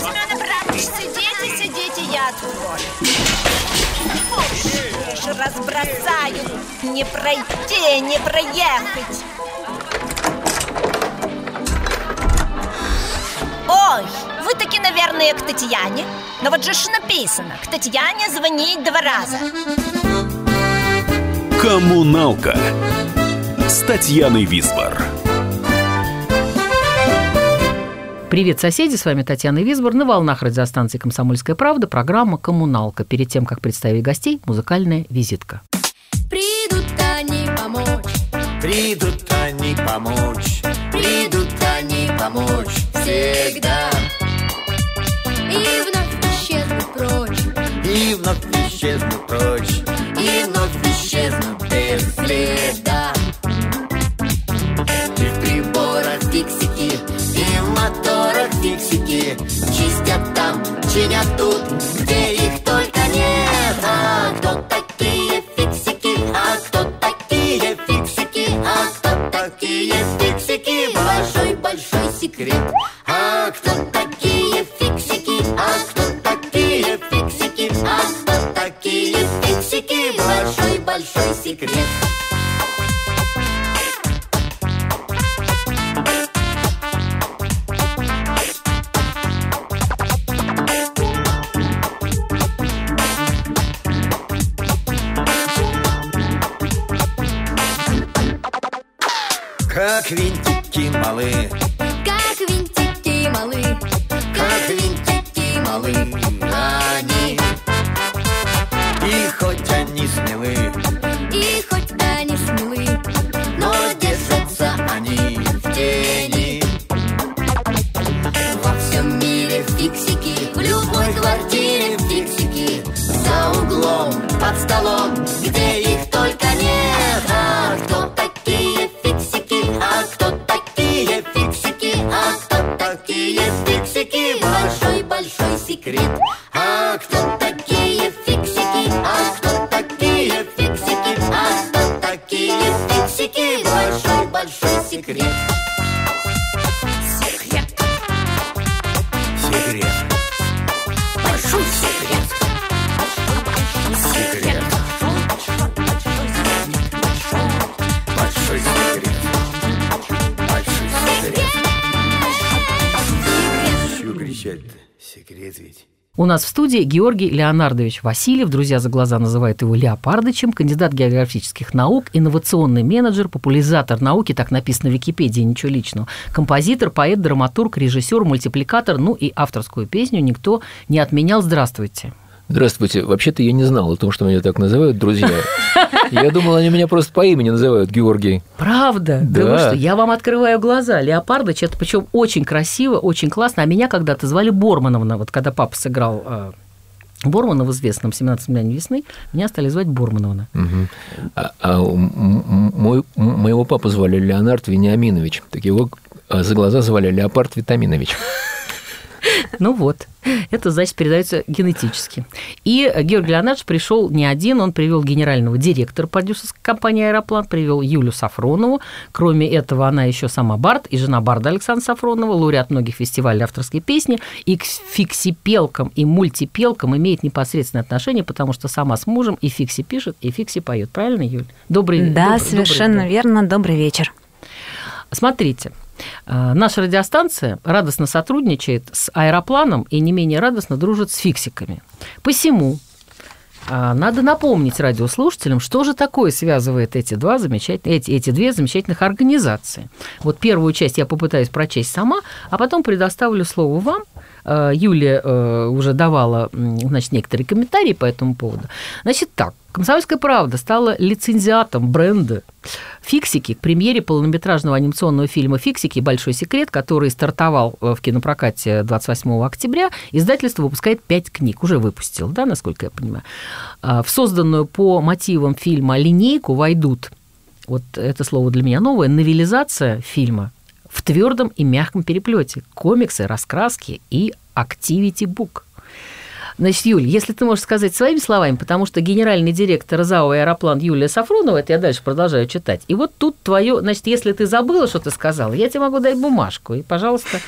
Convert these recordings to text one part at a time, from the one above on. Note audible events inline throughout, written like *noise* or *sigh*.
Семен Абрамович, сидите, сидите, я открою. Уж разбросаю. Не пройти, не проехать. Ой, вы таки, наверное, к Татьяне. Но вот же ж написано, к Татьяне звонить два раза. Коммуналка с Татьяной Висбор. Привет, соседи, с вами Татьяна Висбор на волнах радиостанции «Комсомольская правда» программа «Коммуналка». Перед тем, как представить гостей, музыкальная визитка. Придут они помочь, Придут они помочь, придут они помочь всегда. И вновь исчезнут прочь, и вновь исчезнут прочь. и вновь исчезнут без следа. Фиксики чистят там, чинят тут, где их только нет. А кто такие фиксики? А кто такие фиксики? А кто такие фиксики? Большой-большой секрет. А кто такие фиксики? А кто такие фиксики? А кто такие фиксики? Большой-большой секрет. Чего кричать-то? Секрет ведь. У нас в студии Георгий Леонардович Васильев, друзья за глаза называют его Леопардычем, кандидат географических наук, инновационный менеджер, популяризатор науки, так написано в Википедии, ничего личного, композитор, поэт, драматург, режиссер, мультипликатор, ну и авторскую песню никто не отменял. Здравствуйте. Здравствуйте. Вообще-то я не знал о том, что меня так называют друзья. *laughs* Я думал, они меня просто по имени называют Георгий. Правда? Да. вы что, я вам открываю глаза. Леопардыч, это причем очень красиво, очень классно. А меня когда-то звали Бормановна. Вот когда папа сыграл э, Бормана в известном «17 мгновений весны», меня стали звать Бормановна. Мгм. А, а мой, моего папу звали Леонард Вениаминович. Так его а, за глаза звали Леопард Витаминович. *laughs* Ну вот, это, значит, передается генетически. И Георгий Леонардович пришел не один, он привел генерального директора продюсерской компании «Аэроплан», привел Юлю Сафронову. Кроме этого, она еще сама Бард и жена Барда Александра Сафронова, лауреат многих фестивалей авторской песни, и к фиксипелкам и мультипелкам имеет непосредственное отношение, потому что сама с мужем и Фикси пишет, и Фикси поет. Правильно, Юль? Добрый Да, добрый- совершенно добрый- верно. Добрый вечер. Смотрите, наша радиостанция радостно сотрудничает с аэропланом и не менее радостно дружит с фиксиками. Посему э, надо напомнить радиослушателям, что же такое связывает эти, два замечательные, эти, эти две замечательных организации. Вот первую часть я попытаюсь прочесть сама, а потом предоставлю слово вам. Э, Юлия э, уже давала значит, некоторые комментарии по этому поводу. Значит так, «Комсомольская правда» стала лицензиатом бренда «Фиксики» к премьере полнометражного анимационного фильма «Фиксики. Большой секрет», который стартовал э, в кинопрокате 28 октября. Издательство выпускает пять книг, уже выпустил, да, насколько я понимаю. А, В созданную по мотивам фильма линейку войдут, вот это слово для меня новое, новелизация фильма в твердом и мягком переплете, комиксы, раскраски и book. Значит, Юль, если ты можешь сказать своими словами, потому что генеральный директор ЗАО «Аэроплан» Юлия Сафронова, это я дальше продолжаю читать, и вот тут твое, значит, если ты забыла, что ты сказала, я тебе могу дать бумажку, и, пожалуйста,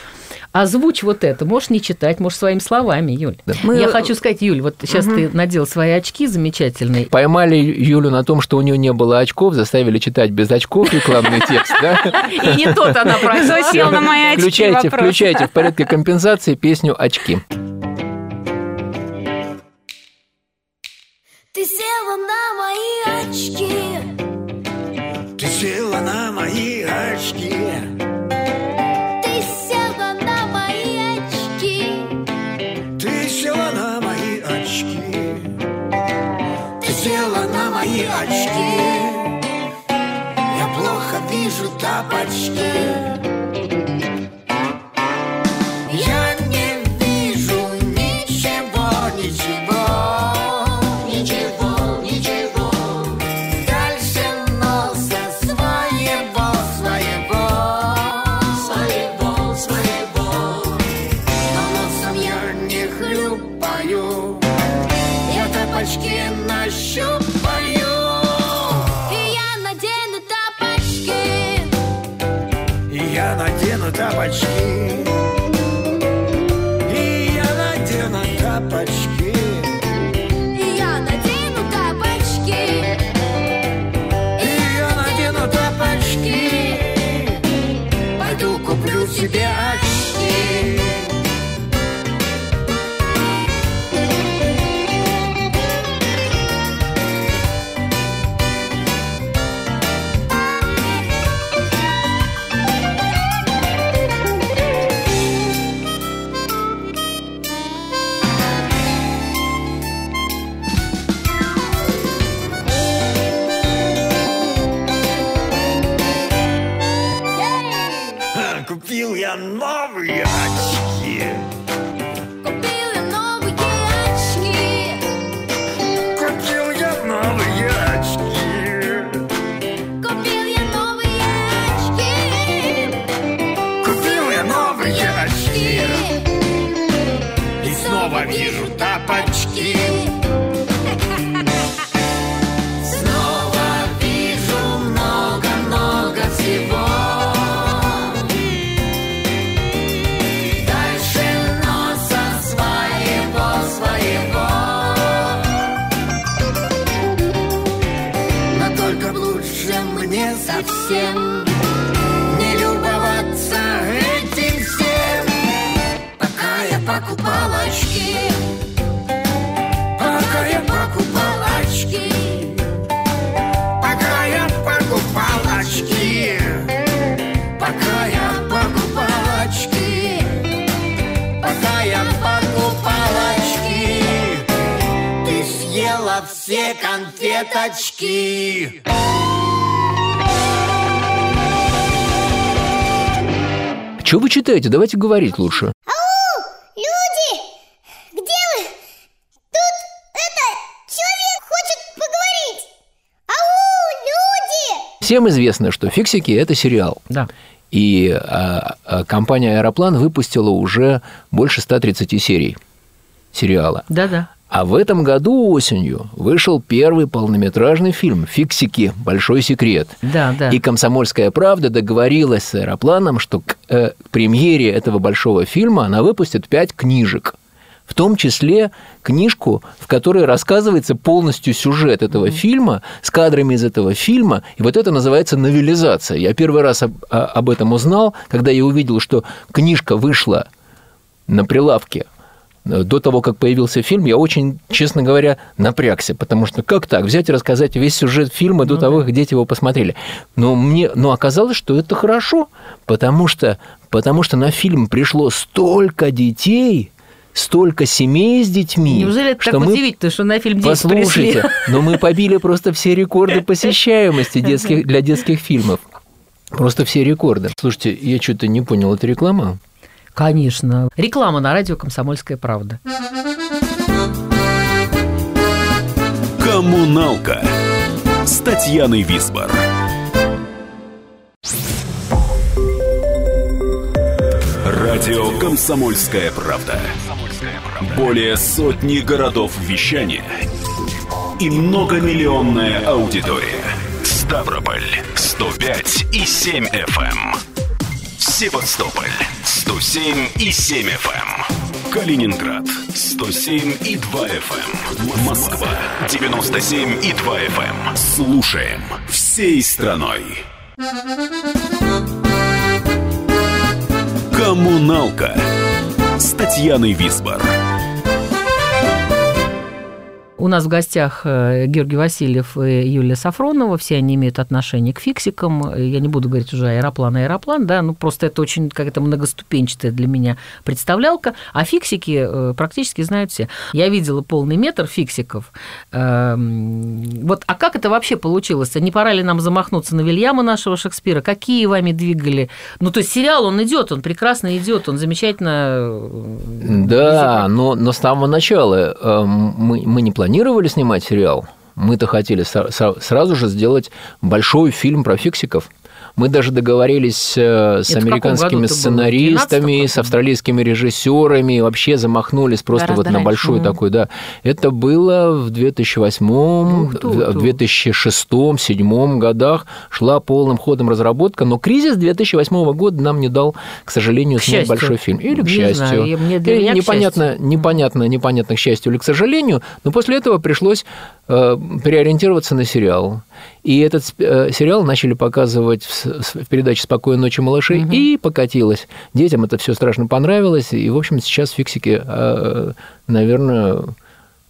озвучь вот это. Можешь не читать, можешь своими словами, Юль. Мы- Я хочу сказать, Юль, вот сейчас ты надел свои очки замечательные. Поймали Юлю на том, что у нее не было очков, заставили читать без очков рекламный текст, да? *laughs* И не тот она просила. на мои очки? Включайте, включайте в порядке компенсации песню «Очки». Ты села на мои очки. Ты села на мои очки. Ты села на мои очки. Ты села на мои очки. Ты села на мои очки. Я плохо вижу тапочки конфеточки Чего вы читаете? Давайте говорить лучше. Люди! Где вы? Тут это... Человек хочет поговорить! Ау, люди! Всем известно, что «Фиксики» – это сериал. Да. И а, а, компания «Аэроплан» выпустила уже больше 130 серий сериала. Да-да. А в этом году осенью вышел первый полнометражный фильм «Фиксики. Большой секрет». Да, да. И «Комсомольская правда» договорилась с «Аэропланом», что к э, премьере этого большого фильма она выпустит пять книжек. В том числе книжку, в которой рассказывается полностью сюжет этого фильма с кадрами из этого фильма. И вот это называется новелизация. Я первый раз об, а- об этом узнал, когда я увидел, что книжка вышла на прилавке до того, как появился фильм, я очень, честно говоря, напрягся, потому что как так взять и рассказать весь сюжет фильма до того, как дети его посмотрели. Но мне, но оказалось, что это хорошо, потому что, потому что на фильм пришло столько детей, столько семей с детьми, Неужели это что так мы удивительно, что на фильм дети Послушайте, пришли? но мы побили просто все рекорды посещаемости детских, для детских фильмов. Просто все рекорды. Слушайте, я что-то не понял, это реклама? Конечно. Реклама на радио «Комсомольская правда». Коммуналка с Татьяной Висбор. Радио «Комсомольская правда». Более сотни городов вещания и многомиллионная аудитория. Ставрополь 105 и 7 FM. Севастополь 107 и 7 FM. Калининград 107 и 2 FM. Москва 97 и 2 FM. Слушаем всей страной. Коммуналка с Татьяной Висбор. У нас в гостях э, Георгий Васильев и Юлия Сафронова. Все они имеют отношение к фиксикам. Я не буду говорить уже аэроплан, аэроплан, да, ну просто это очень какая-то многоступенчатая для меня представлялка. А фиксики э, практически знают все. Я видела полный метр фиксиков. Эм, Вот, а как это вообще получилось? Не пора ли нам замахнуться на Вильяма нашего Шекспира? Какие вами двигали? Ну, то есть сериал, он идет, он прекрасно идет, он замечательно... э, Да, но, но с самого начала мы, мы не планировали снимать сериал. Мы-то хотели сразу же сделать большой фильм про фиксиков. Мы даже договорились э, с Это американскими сценаристами, 12-м? с австралийскими режиссерами, вообще замахнулись просто Гораздо вот на раньше. большой Мгм. такой, да. Это было в 2008, Ух ты, в ты. 2006-2007 годах шла полным ходом разработка, но кризис 2008 года нам не дал, к сожалению, К снять счастью. большой фильм. Или к Не счастью. знаю, Или меня к непонятно, счастью. непонятно, непонятно, к счастью или к сожалению, но после этого пришлось э, переориентироваться на сериал. И этот э, сериал начали показывать в, передаче «Спокойной ночи, малыши», и покатилось. Детям это все страшно понравилось, и, в общем, сейчас фиксики, э, наверное,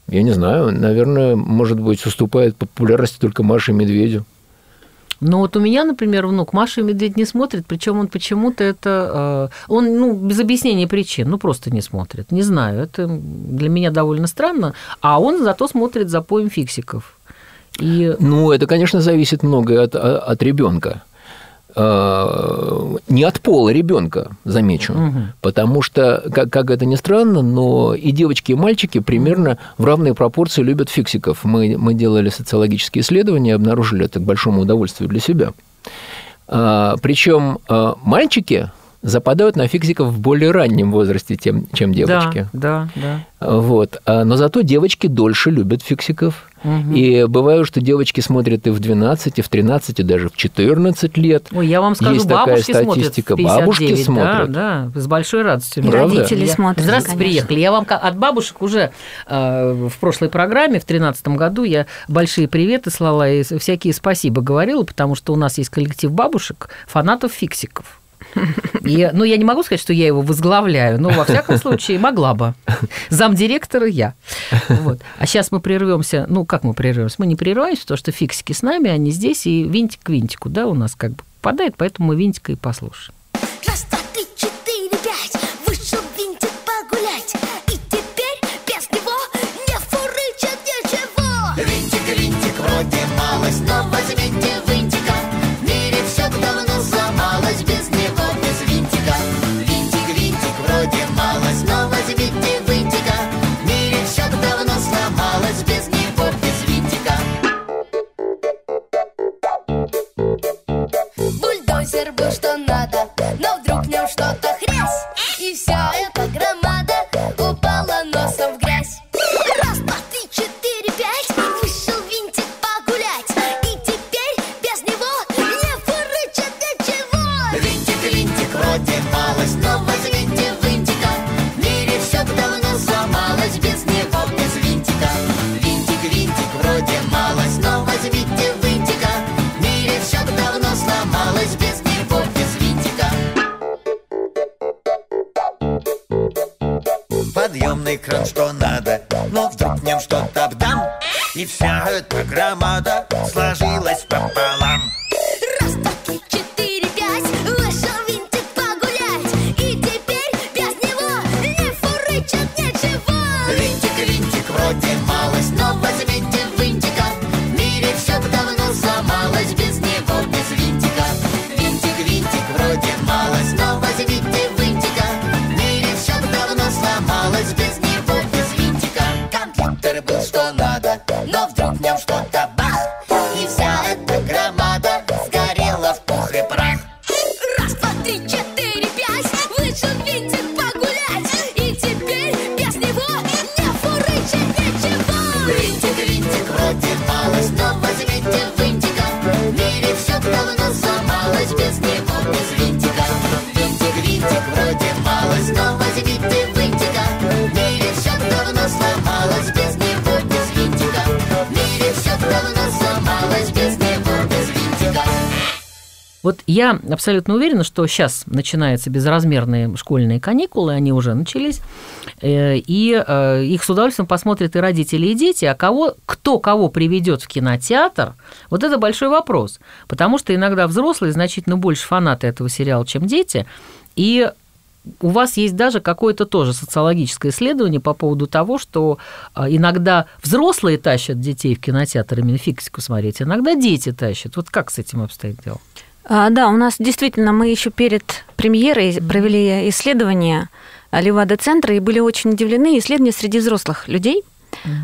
я не знаю, наверное, может быть, уступает по популярности только Маше и Медведю. Но вот у меня, например, внук Маша и Медведь не смотрит, причем он почему-то это... э, Он, ну, без объяснения причин, ну, просто не смотрит. Не знаю, это для меня довольно странно. А он зато смотрит за поем фиксиков. И Ну, это, конечно, зависит многое от, от ребенка. Не от пола ребенка, замечу. Потому что, как, как это ни странно, но и девочки, и мальчики примерно в равной пропорции любят фиксиков. Мы, мы делали социологические исследования, обнаружили это к большому удовольствию для себя. Причем мальчики западают на фиксиков в более раннем возрасте, тем, чем девочки. Да, да, да. Вот. А, Но зато девочки дольше любят фиксиков. И бывает, что девочки смотрят и в 12, и в 13, и даже в 14 лет. Ой, я вам скажу, Есть такая смотрят статистика. 59, Бабушки да, смотрят. Да, с большой радостью. Правда? родители Я- смотрят. Здравствуйте, конечно. приехали. Я вам от бабушек уже э, в прошлой программе, в 2013 году, я большие приветы слала и всякие спасибо говорила, потому что у нас есть коллектив бабушек, фанатов фиксиков. И, ну, я не могу сказать, что я его возглавляю, но во всяком *laughs* случае могла бы. Замдиректора я. Вот. А сейчас мы прервемся. Ну, как мы прервемся? Мы не прерываемся, потому что фиксики с нами, они здесь, и винтик к винтику, да, у нас как бы попадает, поэтому мы винтика и послушаем. Подъемный кран, что надо Но вдруг в нем что-то бдам И вся эта громада я абсолютно уверена, что сейчас начинаются безразмерные школьные каникулы, они уже начались, э, и э, их с удовольствием посмотрят и родители, и дети, а кого, кто кого приведет в кинотеатр, вот это большой вопрос, потому что иногда взрослые значительно больше фанаты этого сериала, чем дети, и у вас есть даже какое-то тоже социологическое исследование по поводу того, что а, иногда взрослые тащат детей в кинотеатр именно фиксику смотреть, иногда дети тащат. Вот как с этим обстоит дело? А, да, у нас действительно мы еще перед премьерой провели исследование Левада-центра и были очень удивлены исследования среди взрослых людей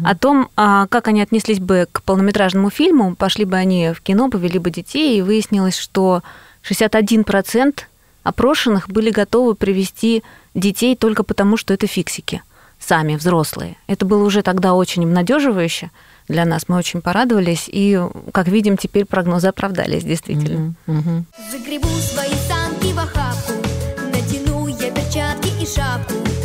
о том, а, как они отнеслись бы к полнометражному фильму, пошли бы они в кино, повели бы детей, и выяснилось, что 61% опрошенных были готовы привести детей только потому, что это фиксики, сами взрослые. Это было уже тогда очень обнадеживающе для нас. Мы очень порадовались, и, как видим, теперь прогнозы оправдались, действительно. Загребу свои санки в охапку Натяну я перчатки и шапку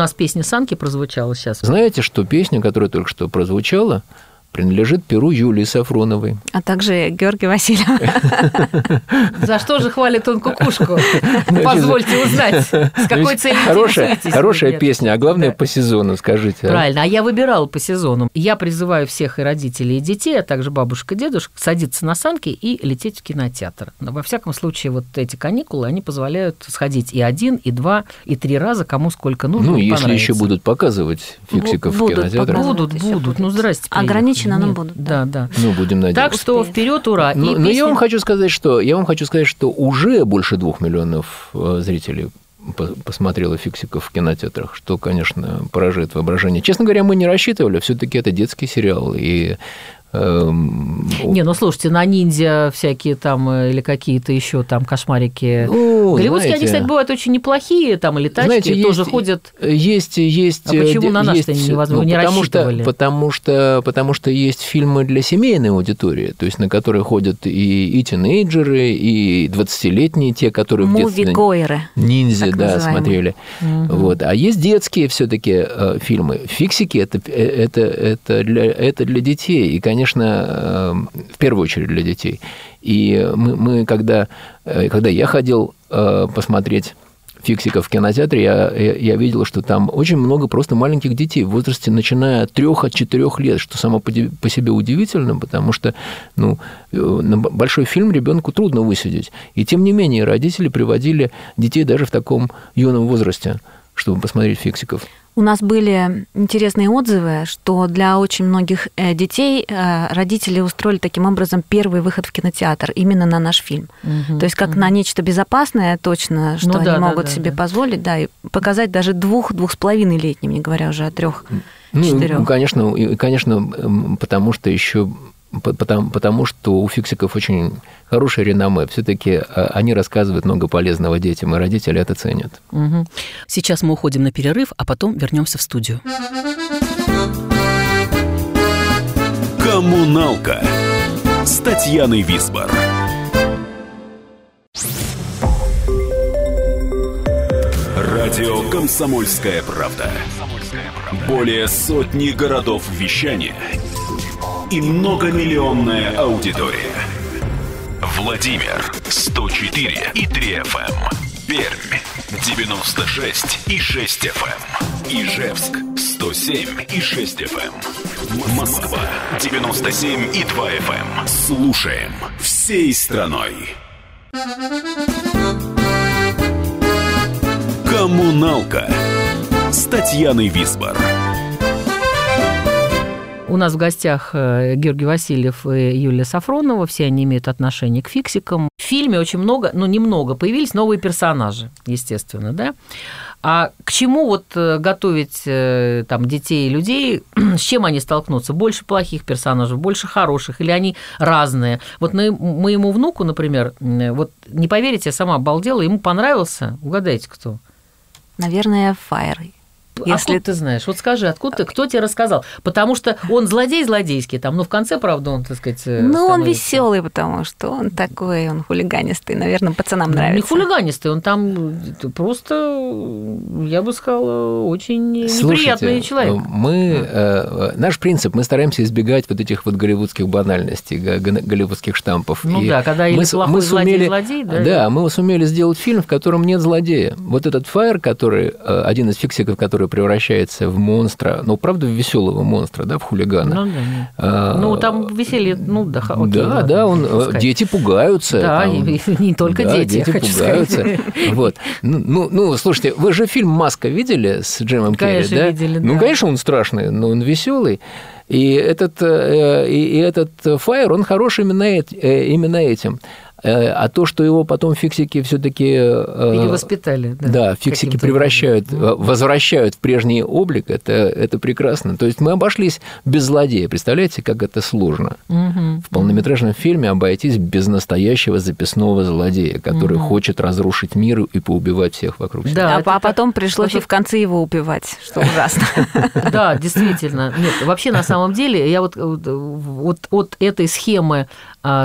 нас песня «Санки» прозвучала сейчас. Знаете, что песня, которая только что прозвучала, принадлежит перу Юлии Сафроновой. А также Георгий Васильев. *laughs* За что же хвалит он кукушку? Позвольте узнать, с какой целью Хорошая, песня, а главное по сезону, скажите. а? Правильно, а я выбирала по сезону. Я призываю всех и родителей, и детей, а также бабушек и дедушек садиться на санки и лететь в кинотеатр. Но во всяком случае, вот эти каникулы, они позволяют сходить и один, и два, и три раза, кому сколько нужно. Ну, если еще будут показывать фиксиков в кинотеатрах. Будут, будут. Ну, здрасте. Ограниченно, но приехали. будут, Да, да. ну, будем надеяться. Так что вперед, ура. И Ну, но я вам хочу сказать, что я вам хочу сказать, что уже больше двух миллионов э, зрителей по- посмотрела фиксиков в кинотеатрах, что, конечно, поражает воображение. Честно говоря, мы не рассчитывали, все-таки это детский сериал, и Не, ну слушайте, на ниндзя всякие там э, или какие-то еще там кошмарики. ну, Голливудские, они, знаете, кстати, бывают очень неплохие, там, или тачки Знаете, тоже есть- ходят. Есть, есть. А почему э, на нас-то невозможно, не потому что, рассчитывали? потому что, потому что есть фильмы для семейной аудитории, то есть на которые ходят и, и тинейджеры, и 20-летние, те, которые в детстве Муви-гойеры. ниндзя, так да, называемые. смотрели. Вот. А есть детские все-таки фильмы. Фиксики это, это, это, для, это для детей. И, конечно, э, в первую очередь для детей. И мы, мы когда, э, когда я ходил э, посмотреть фиксиков в кинотеатре, я, я, я видел, что там очень много просто маленьких детей в возрасте, начиная от трех, от четырех лет, что само по, по себе удивительно, потому что ну, на большой фильм ребенку трудно высидеть. И тем не менее родители приводили детей даже в таком юном возрасте чтобы посмотреть фиксиков? У нас были интересные отзывы, что для очень многих э, детей э, родители устроили таким образом первый выход в кинотеатр именно на наш фильм. То есть как на нечто безопасное точно, что Ну они да, могут да, себе да. позволить, да, и показать даже двух, двух с половиной летним, не говоря уже о трех, Ну, конечно, и, конечно, потому что еще потому, потому что у фиксиков очень хорошее реноме. Все-таки они рассказывают много полезного детям, и родители это ценят. Мгм. Сейчас мы уходим на перерыв, а потом вернемся в студию. Коммуналка с Татьяной Висбор. Радио «Комсомольская правда». Более сотни городов вещания и многомиллионная аудитория. Владимир 104 и 3 FM. Пермь 96 и 6 FM. Ижевск 107 и 6 FM. М- Москва 97 и 2 FM. Слушаем всей страной. Коммуналка с Татьяной Висбор. У нас в гостях э, Георгий Васильев и Юлия Сафронова. Все они имеют отношение к фиксикам. В фильме очень много, ну немного, появились новые персонажи, естественно, да. А к чему вот э, готовить э, там детей и людей, *clears throat* с чем они столкнутся? Больше плохих персонажей, больше хороших, или они разные? Вот моему внуку, например, вот не поверите, я сама обалдела, ему понравился, угадайте, кто? Наверное, Фаер. Если Откуда ты знаешь? Вот скажи, откуда ты, кто тебе рассказал? Потому что он злодей злодейский, там, ну, в конце, правда, он, так сказать, э, Ну, он становится- веселый, потому что он такой, он хулиганистый. Наверное, пацанам Ну, Не нравится. хулиганистый, он там э, просто, я бы сказала, очень неприятный Слушайте, человек. Мы, э, наш принцип, мы стараемся избегать вот этих вот голливудских банальностей, голливудских штампов. Ну И да, когда мы плохой мы злодей, сумели- злодей, да, Да, мы сумели сделать фильм, в котором нет злодея. Вот этот Фаер, который, э, один из фиксиков, который превращается в монстра, ну, правда, в веселого монстра, да, в хулигана. Ну, да. А, Ну, там веселье, ну, да, окей, да, ладно, да, он, э, пускай. дети пугаются. Да, там. и- не только Да, дети, хочу пугаются. сказать. *laughs* Вот. Ну, ну, ну, слушайте, вы же фильм «Маска» видели с Джимом Керри, да? видели, Ну, да. конечно, он страшный, но он веселый. И этот, э, и, и этот Фаер, он хорош именно, э, именно этим. Э, А то, что его потом фиксики все-таки... Перевоспитали. Да, Да, фиксики превращают, образом. э, возвращают в прежний облик, это, это прекрасно. То есть мы обошлись без злодея. Представляете, как это сложно? Мгм. В полнометражном фильме обойтись без настоящего записного злодея, который хочет разрушить мир и поубивать всех вокруг себя. Да, а, а так- потом пришлось это- и в конце его убивать, что ужасно. *laughs* Да, действительно. Нет, вообще, на самом деле, я вот, вот, вот от этой схемы,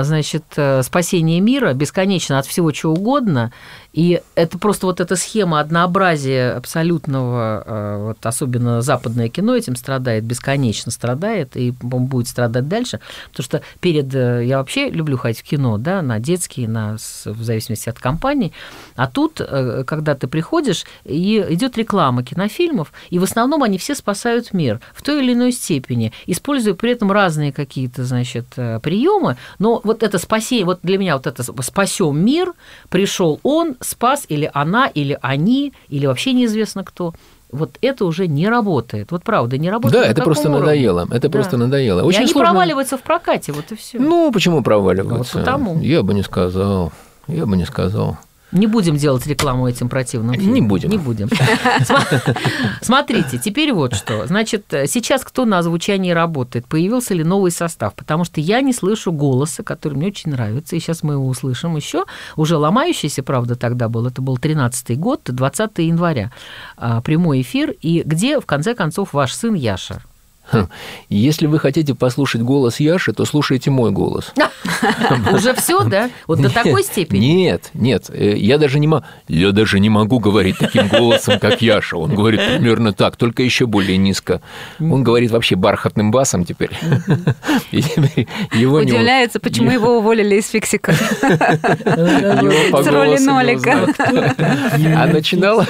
значит, э, спасения мира бесконечно от всего чего угодно, и это просто вот эта схема однообразия абсолютного, э, вот особенно западное кино этим страдает, бесконечно страдает, и по-моему, будет страдать дальше, потому что перед... э, Я вообще люблю ходить в кино, да, на детские, на, в зависимости от компании, а тут, э, когда ты приходишь, и идет реклама кинофильмов, и в основном они все спасают мир в той или иной степени, используя при этом разные какие-то, значит, приемы. Но вот это спасение, вот для меня вот это спасем мир, пришел он, спас или она, или они, или вообще неизвестно кто. Вот это уже не работает. Вот правда, не работает. Да, это просто уровне. надоело. Это Да. просто надоело. И Очень они сложно. проваливаются в прокате, вот и все. Ну, почему проваливаются? Вот потому. Я бы не сказал. Я бы не сказал. Не будем делать рекламу этим противным фильмам. Не будем. Не будем. *laughs* Смотрите, теперь вот что. Значит, сейчас кто на озвучании работает? Появился ли новый состав? Потому что я не слышу голоса, который мне очень нравится, и сейчас мы его услышим еще. Уже ломающийся, правда, тогда был. Это был 13-й год, 20 января. А, Прямой эфир. И где, в конце концов, ваш сын Яша? Хм. Если вы хотите послушать голос Яши, то слушайте мой голос. *laughs* Уже все, да? Вот до такой степени? Нет, нет, э, я даже не могу, я даже не могу говорить таким голосом, как Яша. Он говорит примерно так, только еще более низко. Он говорит вообще бархатным басом теперь. Его Удивляется, почему его уволили из фиксика. С роли Нолика. А начинал,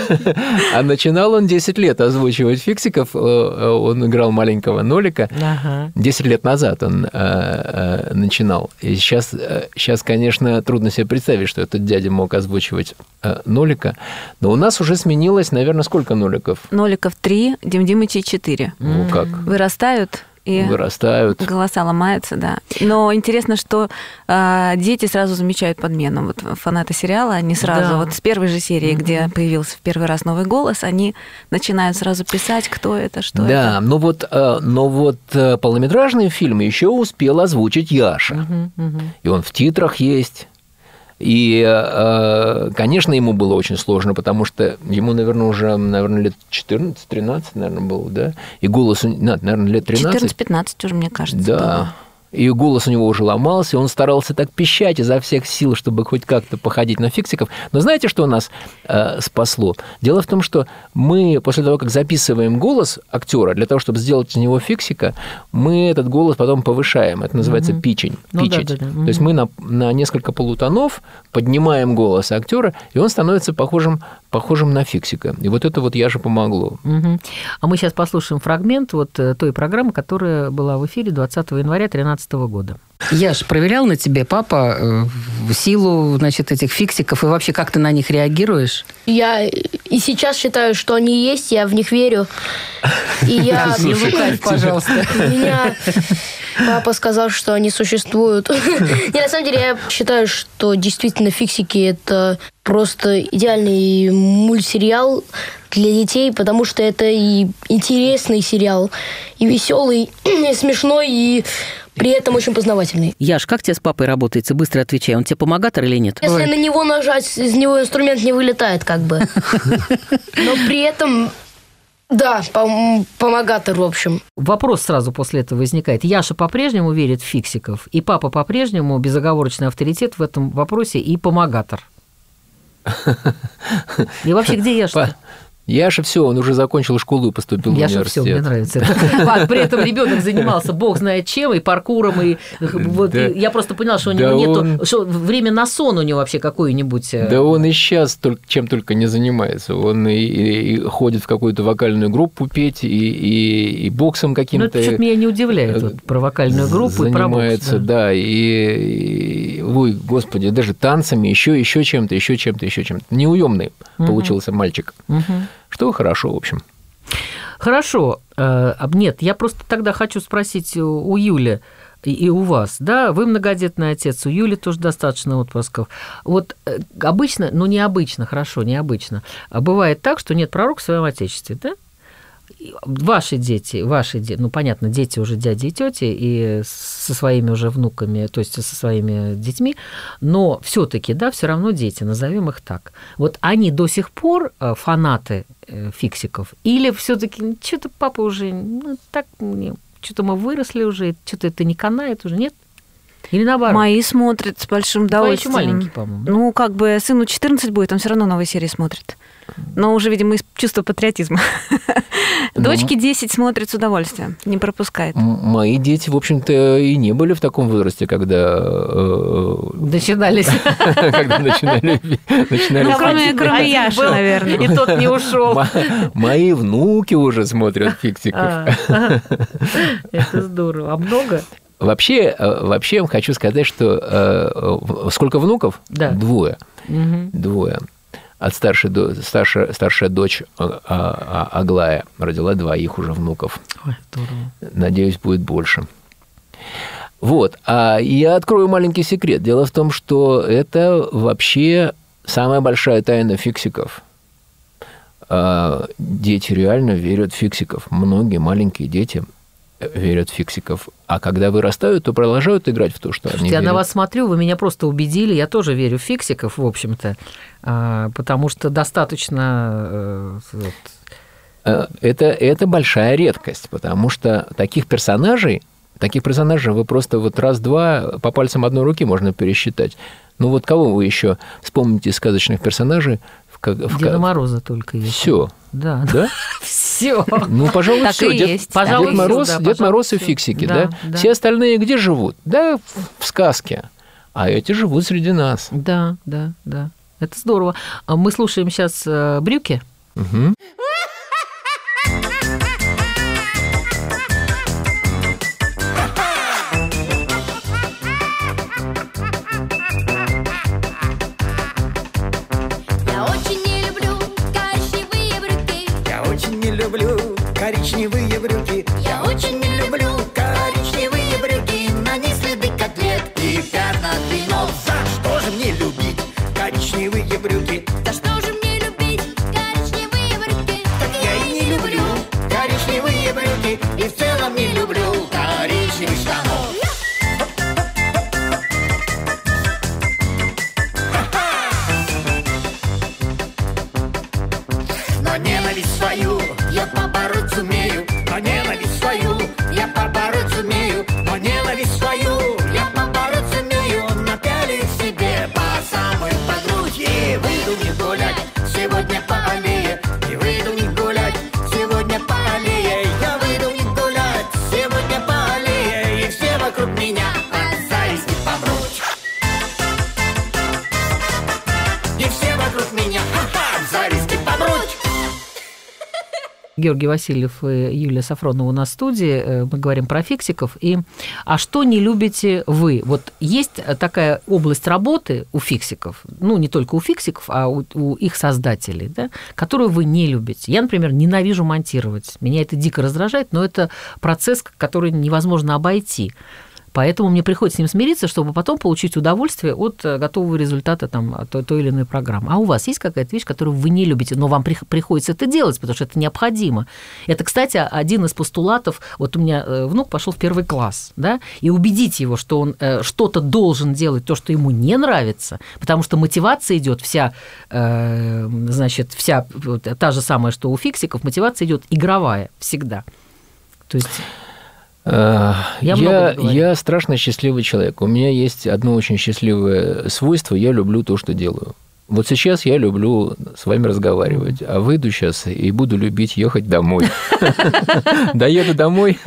а начинал он 10 лет озвучивать фиксиков. Э, Он играл маленького маленького нолика. Ага. 10 лет назад он э, э, начинал. И сейчас, э, сейчас, конечно, трудно себе представить, что этот дядя мог озвучивать э, нолика. Но у нас уже сменилось, наверное, сколько ноликов? Ноликов три, Дим Димычей четыре. Ну, как? Вырастают и Вырастают. голоса ломаются, да. Но интересно, что э, дети сразу замечают подмену. Вот фанаты сериала, они сразу, Да. вот с первой же серии, где появился в первый раз новый голос, они начинают сразу писать, кто это, что да, это. но вот, э, но вот э, полнометражные фильмы еще успел озвучить Яша. Мгм, мгм. И он в титрах есть. И, э, конечно, ему было очень сложно, потому что ему, наверное, уже, наверное, лет 14-13, наверное, было, да? И голос, наверное, лет 13. 14-15 уже, мне кажется, Да. было. И голос у него уже ломался, он старался так пищать изо всех сил, чтобы хоть как-то походить на фиксиков. Но знаете, что нас э, спасло? Дело в том, что мы после того, как записываем голос актера, для того, чтобы сделать из него фиксика, мы этот голос потом повышаем. Это называется пичень. Ну да, пичить. да, да. То есть мы на, на несколько полутонов поднимаем голос актера, и он становится похожим, похожим на фиксика. И вот это вот я же помогло. Мгм. А мы сейчас послушаем фрагмент вот э, той программы, которая была в эфире 20 января 2013 года. Я ж проверял на тебе, папа, э, силу, значит, этих фиксиков, и вообще как ты на них реагируешь? Я и сейчас считаю, что они есть, я в них верю. И я... *laughs* Не лукавь, пожалуйста. Меня папа сказал, что они существуют. *laughs* Не, на самом деле, я считаю, что действительно фиксики это просто идеальный мультсериал для детей, потому что это и интересный сериал, и веселый, *clears throat* и смешной, и при этом очень познавательный. Яш, как тебе с папой работается? Быстро отвечай, он тебе помогатор или нет? Если на него нажать, из него инструмент не вылетает, как бы. *laughs* Но при этом, да, пом- помогатор, в общем. Вопрос сразу после этого возникает. Яша по-прежнему верит в фиксиков, и папа по-прежнему безоговорочный авторитет в этом вопросе и помогатор. *laughs* И вообще, где Яша? Яша все, он уже закончил школу и поступил в Яша, все, университет. мне нравится это. *laughs* При этом ребенок занимался бог знает чем, и паркуром, и вот я просто поняла, что у него нету, что время на сон у него вообще какое-нибудь. э, Да он и сейчас только, чем только не занимается. Он и, ходит в какую-то вокальную группу петь, и, боксом Ну, каким-то. это что-то меня не удивляет, вот, про вокальную группу и про бокс, занимается, да. и, ой, господи, даже танцами, еще, еще чем-то, еще чем-то, еще чем-то. Неуемный получился мальчик. Мгм. Что хорошо, в общем. Хорошо. Э, Нет, я просто тогда хочу спросить у Юли и- и у вас, да, вы многодетный отец, у Юли тоже достаточно отпусков. Вот э, обычно, ну необычно, хорошо, необычно, а бывает так, что нет пророка в своем отечестве, да? Ваши дети, ваши дети, ну понятно, дети уже дяди и тети и со своими уже внуками, то есть со своими детьми, но все-таки, да, все равно дети, назовем их так. Вот они до сих пор э, фанаты э, фиксиков, или все-таки что-то папа уже, ну так что-то мы выросли уже, что-то это не канает уже, нет? Или наоборот? Мои смотрят с большим Твои еще удовольствием. маленькие, по-моему. да? Ну, как бы сыну 14 будет, он все равно новые серии смотрит. Но уже, видимо, из чувства патриотизма. Ну. Дочке 10 смотрит с удовольствием, не пропускает. Мои дети, в общем-то, и не были в таком возрасте, когда, э, Начинались. *laughs* когда начинали, начинали Ну, кроме, кроме Яши, был, наверное. И тот не ушел. Мо- Мои внуки уже смотрят фиксиков. А, Это здорово. А много? Вообще, э, вообще я вам хочу сказать, что э, сколько внуков? Да. Двое. Мгм. Двое. От старшей, до- старшая, старшая дочь а, а, Аглая родила двоих уже внуков. Ой, здорово. Надеюсь, будет больше. Вот. А я открою маленький секрет. Дело в том, что это вообще самая большая тайна фиксиков. А, Дети реально верят в фиксиков. Многие маленькие дети верят в фиксиков. А когда вырастают, то продолжают играть в то, что они Слушайте, я верят. на вас смотрю, вы меня просто убедили. Я тоже верю в фиксиков, в общем-то, а, потому что достаточно э, Э, это, это большая редкость, потому что таких персонажей, таких персонажей вы просто вот раз-два по пальцам одной руки можно пересчитать. Ну вот кого вы еще вспомните из сказочных персонажей? В, ка- в Деда ка- Мороза только есть. Все, Да, да? *laughs* Все. Ну, пожалуй, Так все. и Дед, есть. Пожалуй, Дед Мороз, да, Дед Мороз и фиксики, Да, да? да. Все остальные где живут? Да, в- в сказке. А эти живут среди нас. Да, да, да. Это здорово. А Мы слушаем сейчас брюки. Мгм. Коричневые брюки Я очень не люблю Коричневые брюки На них следы котлет и пятна блинов За что же мне любить коричневые брюки? Да что же мне любить коричневые брюки? Так я и не люблю коричневые брюки И в целом не люблю коричневых штанов Но ненависть свою я побороть Георгий Васильев и Юлия Сафронова у нас в студии. Э, Мы говорим про фиксиков. И, а что не любите вы? Вот есть такая область работы у фиксиков, ну, не только у фиксиков, а у, у их создателей, да, которую вы не любите. Я, например, ненавижу монтировать. Меня это дико раздражает, но это процесс, который невозможно обойти. Поэтому мне приходится с ним смириться, чтобы потом получить удовольствие от э, готового результата там, от той, или иной программы. А у вас есть какая-то вещь, которую вы не любите, но вам при- приходится это делать, потому что это необходимо. Это, кстати, один из постулатов. Вот у меня э, внук пошел в первый класс, да, и убедить его, что он э, что-то должен делать, то, что ему не нравится, потому что мотивация идет вся, значит, вся та же самая, что у фиксиков, мотивация идет игровая всегда. То есть Я Я, я страшно счастливый человек. У меня есть одно очень счастливое свойство. Я люблю то, что делаю. Вот сейчас я люблю с вами разговаривать, а выйду сейчас и буду любить ехать домой. *laughs* Доеду домой,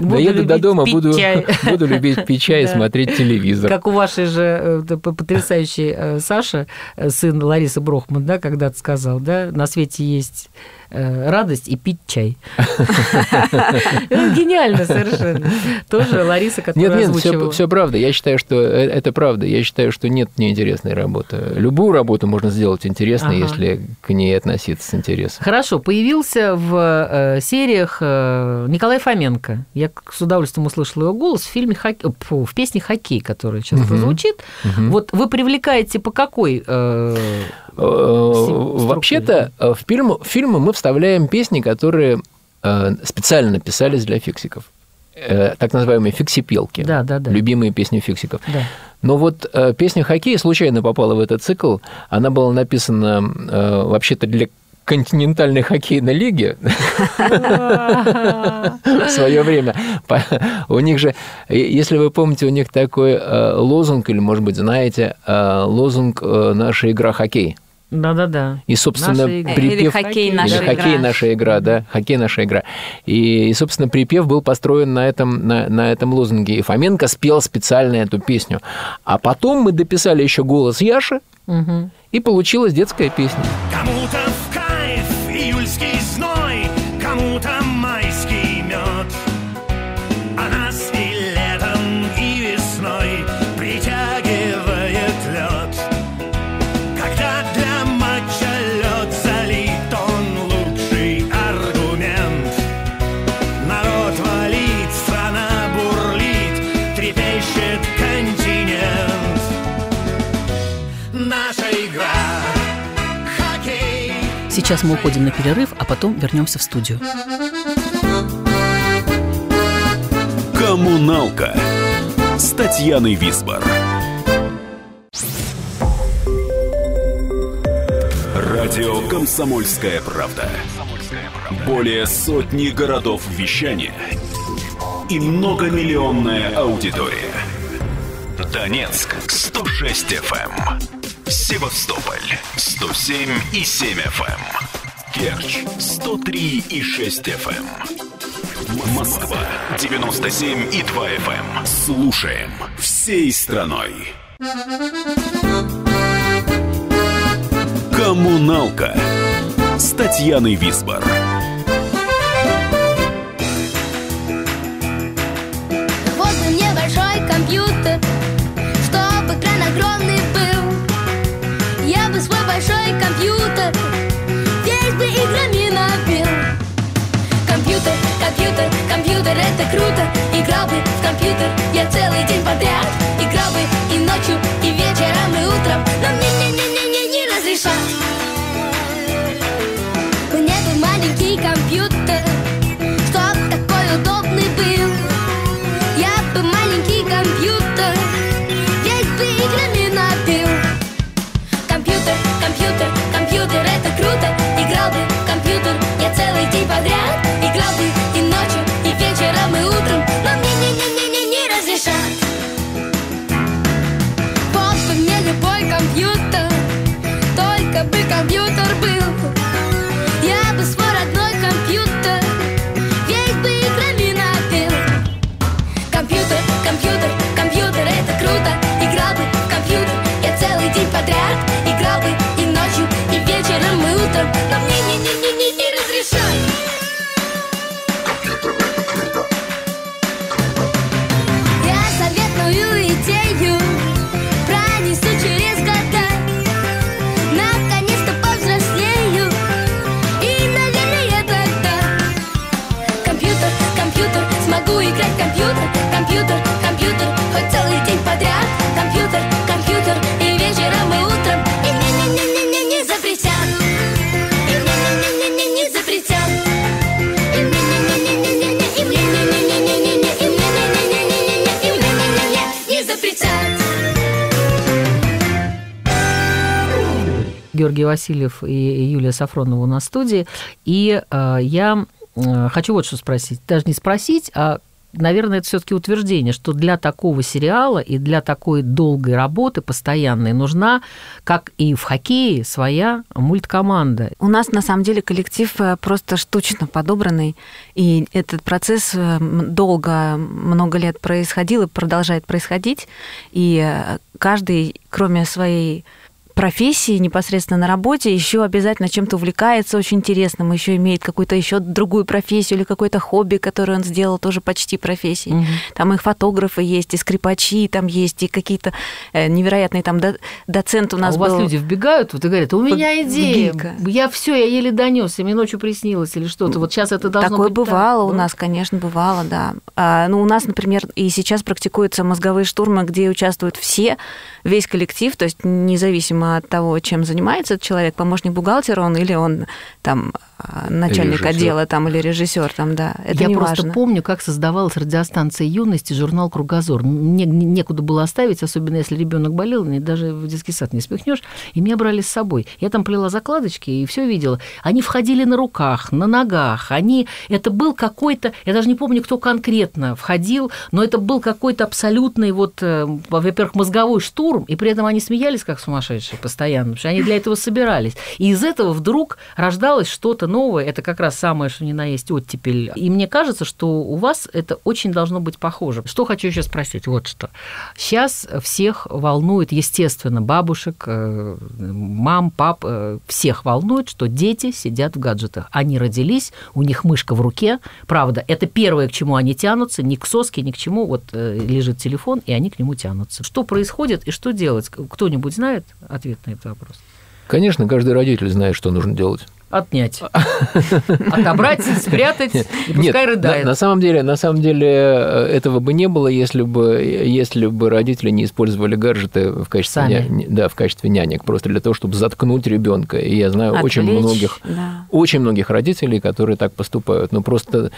доеду до дома, *laughs* буду любить пить чай и *laughs* смотреть телевизор. Как у вашей же э, потрясающей э, Саша, э, сын Ларисы Брохман, да, когда-то сказал, да, на свете есть радость и пить чай. Это *laughs* Гениально совершенно. Тоже Лариса, которая Нет, нет, все, правда. Я считаю, что э- это правда. Я считаю, что нет неинтересной работы. Любую работу можно сделать интересной, если к ней относиться с интересом. Хорошо, появился в э, сериях э, Николай Фоменко. Я с удовольствием услышала его голос в фильме «Хок- э, в песне Хоккей, которая сейчас прозвучит. Вот вы привлекаете по какой э, Э, Вообще-то э, в фильм- в фильмы мы вставляем песни, которые э, специально писались для фиксиков. Э, Так называемые фиксипелки. Да, да, да. Любимые песни фиксиков. Да. Но вот э, песня «Хоккей» случайно попала в этот цикл. Она была написана э, вообще-то для континентальной хоккейной лиги в свое время. У них же, э, если вы помните, у них такой э, лозунг, или, может быть, знаете, э, лозунг э, «Наша игра хоккей». Да-да-да. И, собственно, Наша припев... Или «Хоккей наша Или игра». «Хоккей наша игра», да, «Хоккей наша игра». И, и, собственно, припев был построен на этом, на, на этом лозунге. И Фоменко спел специально эту песню. А потом мы дописали еще голос Яши, Мгм. и получилась детская песня. Кому-то Сейчас мы уходим на перерыв, а потом вернемся в студию. Коммуналка с Татьяной Висбор. Радио «Комсомольская правда». Более сотни городов вещания и многомиллионная аудитория. Донецк 106 FM, Севастополь 107 и 7 FM, Керчь 103 и 6 FM. Москва 97 и 2 FM. Слушаем всей страной. Коммуналка с Татьяной Висбор. Вот мне большой компьютер, чтобы экран огромный компьютер. Весь бы играми набил. Компьютер, компьютер, это круто. Играл бы в компьютер я целый день подряд. Играл бы и ночью, и вечером, и утром. Но мне не-не-не-не не разрешат день подряд. Играл бы и ночью, и вечером, и утром. Но мне не-не-не-не не разрешат. Вот бы мне любой компьютер. Только бы компьютер был не Георгий Васильев и Юлия Сафронова у нас в студии. И э, я э, хочу вот что спросить. Даже не спросить, а наверное, это все-таки утверждение, что для такого сериала и для такой долгой работы постоянной нужна, как и в хоккее, своя мульткоманда. У нас на самом деле коллектив э, просто штучно подобранный, и этот процесс э, долго, много лет происходил и продолжает происходить, и э, каждый, кроме своей профессии непосредственно на работе еще обязательно чем-то увлекается очень интересным, еще имеет какую-то еще другую профессию или какое-то хобби, которое он сделал тоже почти профессией. Мгм. Там и фотографы есть, и скрипачи там есть, и какие-то э, невероятные там до- доцент у нас а у вас люди вбегают вот и говорят, у меня идея, Гика. я все, я еле донес, и мне ночью приснилось или что-то. Вот сейчас это должно Такое быть так, бывало у да? нас, конечно, бывало, да. А, ну, у нас, например, и сейчас практикуются мозговые штурмы, где участвуют все, весь коллектив, то есть независимо от того, чем занимается этот человек, помощник бухгалтера он или он там а, начальник Режиссер. отдела там или режиссер там, да. Это Я не просто важно. помню, как создавалась радиостанция юности журнал Кругозор. Мне не- некуда было оставить, особенно если ребенок болел, мне даже в детский сад не спихнешь. И меня брали с собой. Я там плела закладочки и все видела. Они входили на руках, на ногах. Они это был какой-то, я даже не помню, кто конкретно входил, но это был какой-то абсолютный вот, э, во-первых, мозговой штурм, и при этом они смеялись как сумасшедшие постоянно, потому что они для этого собирались. И из этого вдруг рождалось что-то новое. Это как раз самое, что ни на есть оттепель. И мне кажется, что у вас это очень должно быть похоже. Что хочу еще спросить? Вот что. Сейчас всех волнует, естественно, бабушек, э, мам, пап, э, всех волнует, что дети сидят в гаджетах. Они родились, у них мышка в руке. Правда, это первое, к чему они тянутся, ни к соске, ни к чему. Вот э, лежит телефон, и они к нему тянутся. Что происходит и что делать? Кто-нибудь знает ответ на этот вопрос? Конечно, каждый родитель знает, что нужно делать. Отнять. Отобрать, спрятать, и пускай Нет, на, рыдает. на самом деле, на самом деле э, этого бы не было, если бы, если бы родители не использовали гаджеты в качестве, Сами. ня- да, в качестве нянек, просто для того, чтобы заткнуть ребенка. И я знаю очень Отвлечь, многих, да. очень многих родителей, которые так поступают. Ну просто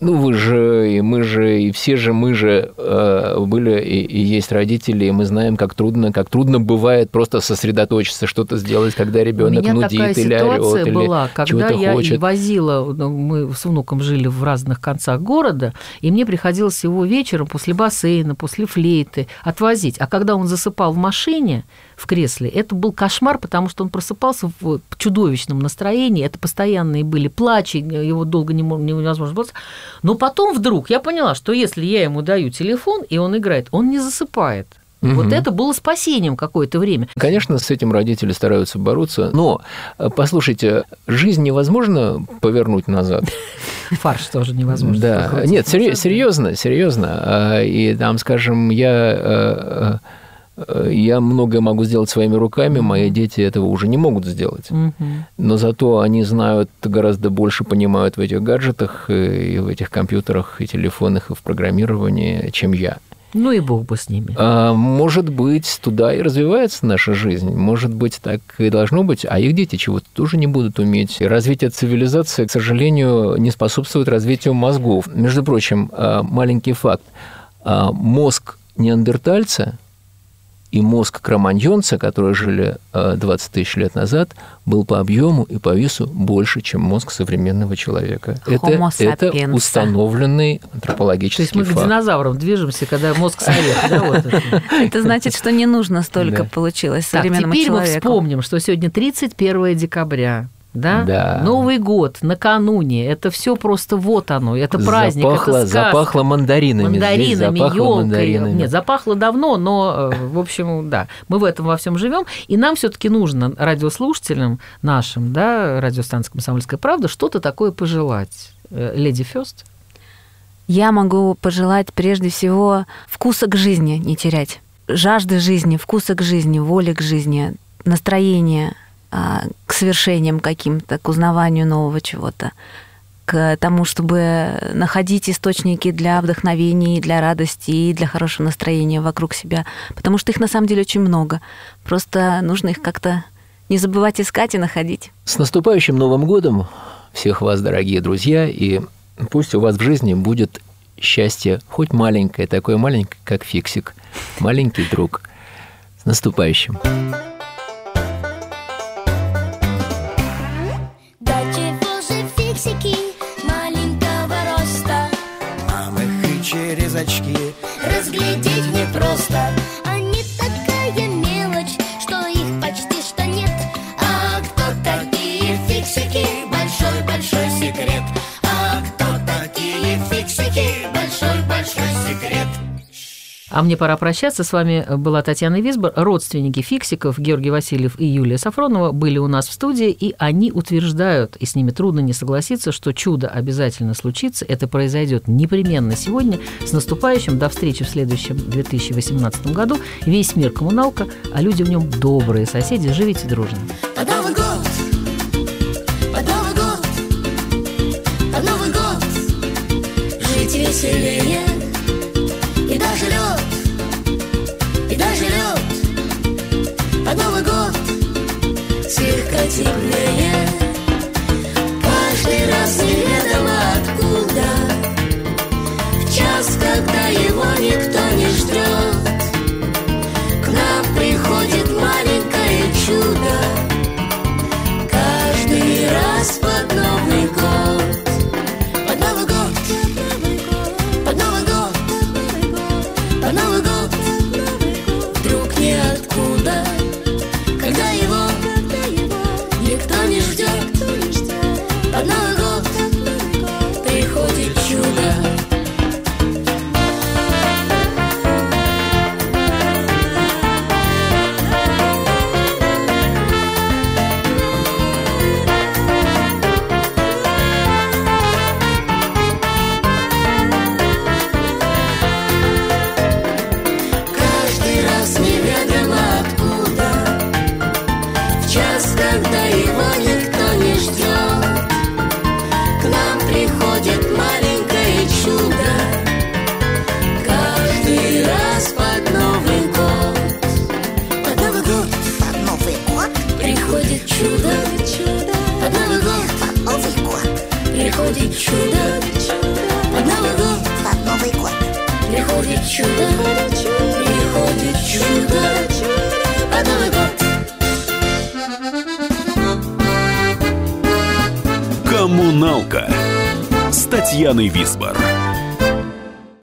ну, вы же, и мы же, и все же мы же э, были и, и есть родители, и мы знаем, как трудно, как трудно бывает просто сосредоточиться, что-то сделать, когда ребенок нудит такая или орет, или была, когда я хочет. возила, ну, мы с внуком жили в разных концах города, и мне приходилось его вечером после бассейна, после флейты отвозить. А когда он засыпал в машине, в кресле, это был кошмар, потому что он просыпался в чудовищном настроении, это постоянные были плачи, его долго не мо- невозможно было. Но потом вдруг я поняла, что если я ему даю телефон, и он играет, он не засыпает. Вот Мгм. это было спасением какое-то время. Конечно, с этим родители стараются бороться, но, э, послушайте, жизнь невозможно повернуть назад. *laughs* Фарш тоже невозможно. Да, нет, серьезно, серьезно. А, И там, скажем, я э, Э, Я многое могу сделать своими руками, мои дети этого уже не могут сделать. Но зато они знают гораздо больше, понимают в этих гаджетах, э, и в этих компьютерах, и телефонах, и в программировании, чем я. Ну и бог бы с ними. А, может быть, туда и развивается наша жизнь. Может быть, так и должно быть. А их дети чего-то тоже не будут уметь. И развитие цивилизации, к сожалению, не способствует развитию мозгов. Между прочим, а, маленький факт. А, Мозг неандертальца и мозг кроманьонца, которые жили а, 20 тысяч лет назад, был по объему и по весу больше, чем мозг современного человека. Это, Homo это sapiens. установленный То антропологический есть мы к факт. динозаврам движемся, когда мозг совет, это. Значит, что не нужно столько получилось Так, современному теперь мы человеку. вспомним, что сегодня 31 декабря. Да? Да. Новый год, накануне. Это все просто вот оно. Это праздник, запахло, это сказка. запахло мандаринами. Мандаринами, запахло елкой. мандаринами. Нет, запахло давно, но, э, в общем, да, мы в этом во всем живем. И нам все-таки нужно, радиослушателям нашим, да, радиостанции «Комсомольская правда», что-то такое пожелать. Э, Леди Фест. Я могу пожелать прежде всего вкуса к жизни не терять. Жажды жизни, вкуса к жизни, воли к жизни, настроения к свершениям каким-то, к узнаванию нового чего-то, к тому, чтобы находить источники для вдохновения, для радости и для хорошего настроения вокруг себя. Потому что их на самом деле очень много. Просто нужно их как-то не забывать искать и находить. С наступающим Новым годом всех вас, дорогие друзья, и пусть у вас в жизни будет счастье, хоть маленькое, такое маленькое, как Фиксик, маленький друг. С наступающим. А мне пора прощаться. С вами была Татьяна Висбор. Родственники фиксиков Георгий Васильев и Юлия Сафронова были у нас в студии, и они утверждают, и с ними трудно не согласиться, что чудо обязательно случится. Это произойдет непременно сегодня. С наступающим. До встречи в следующем 2018 году. Весь мир коммуналка, а люди в нем добрые соседи. Живите дружно. Веселее теплее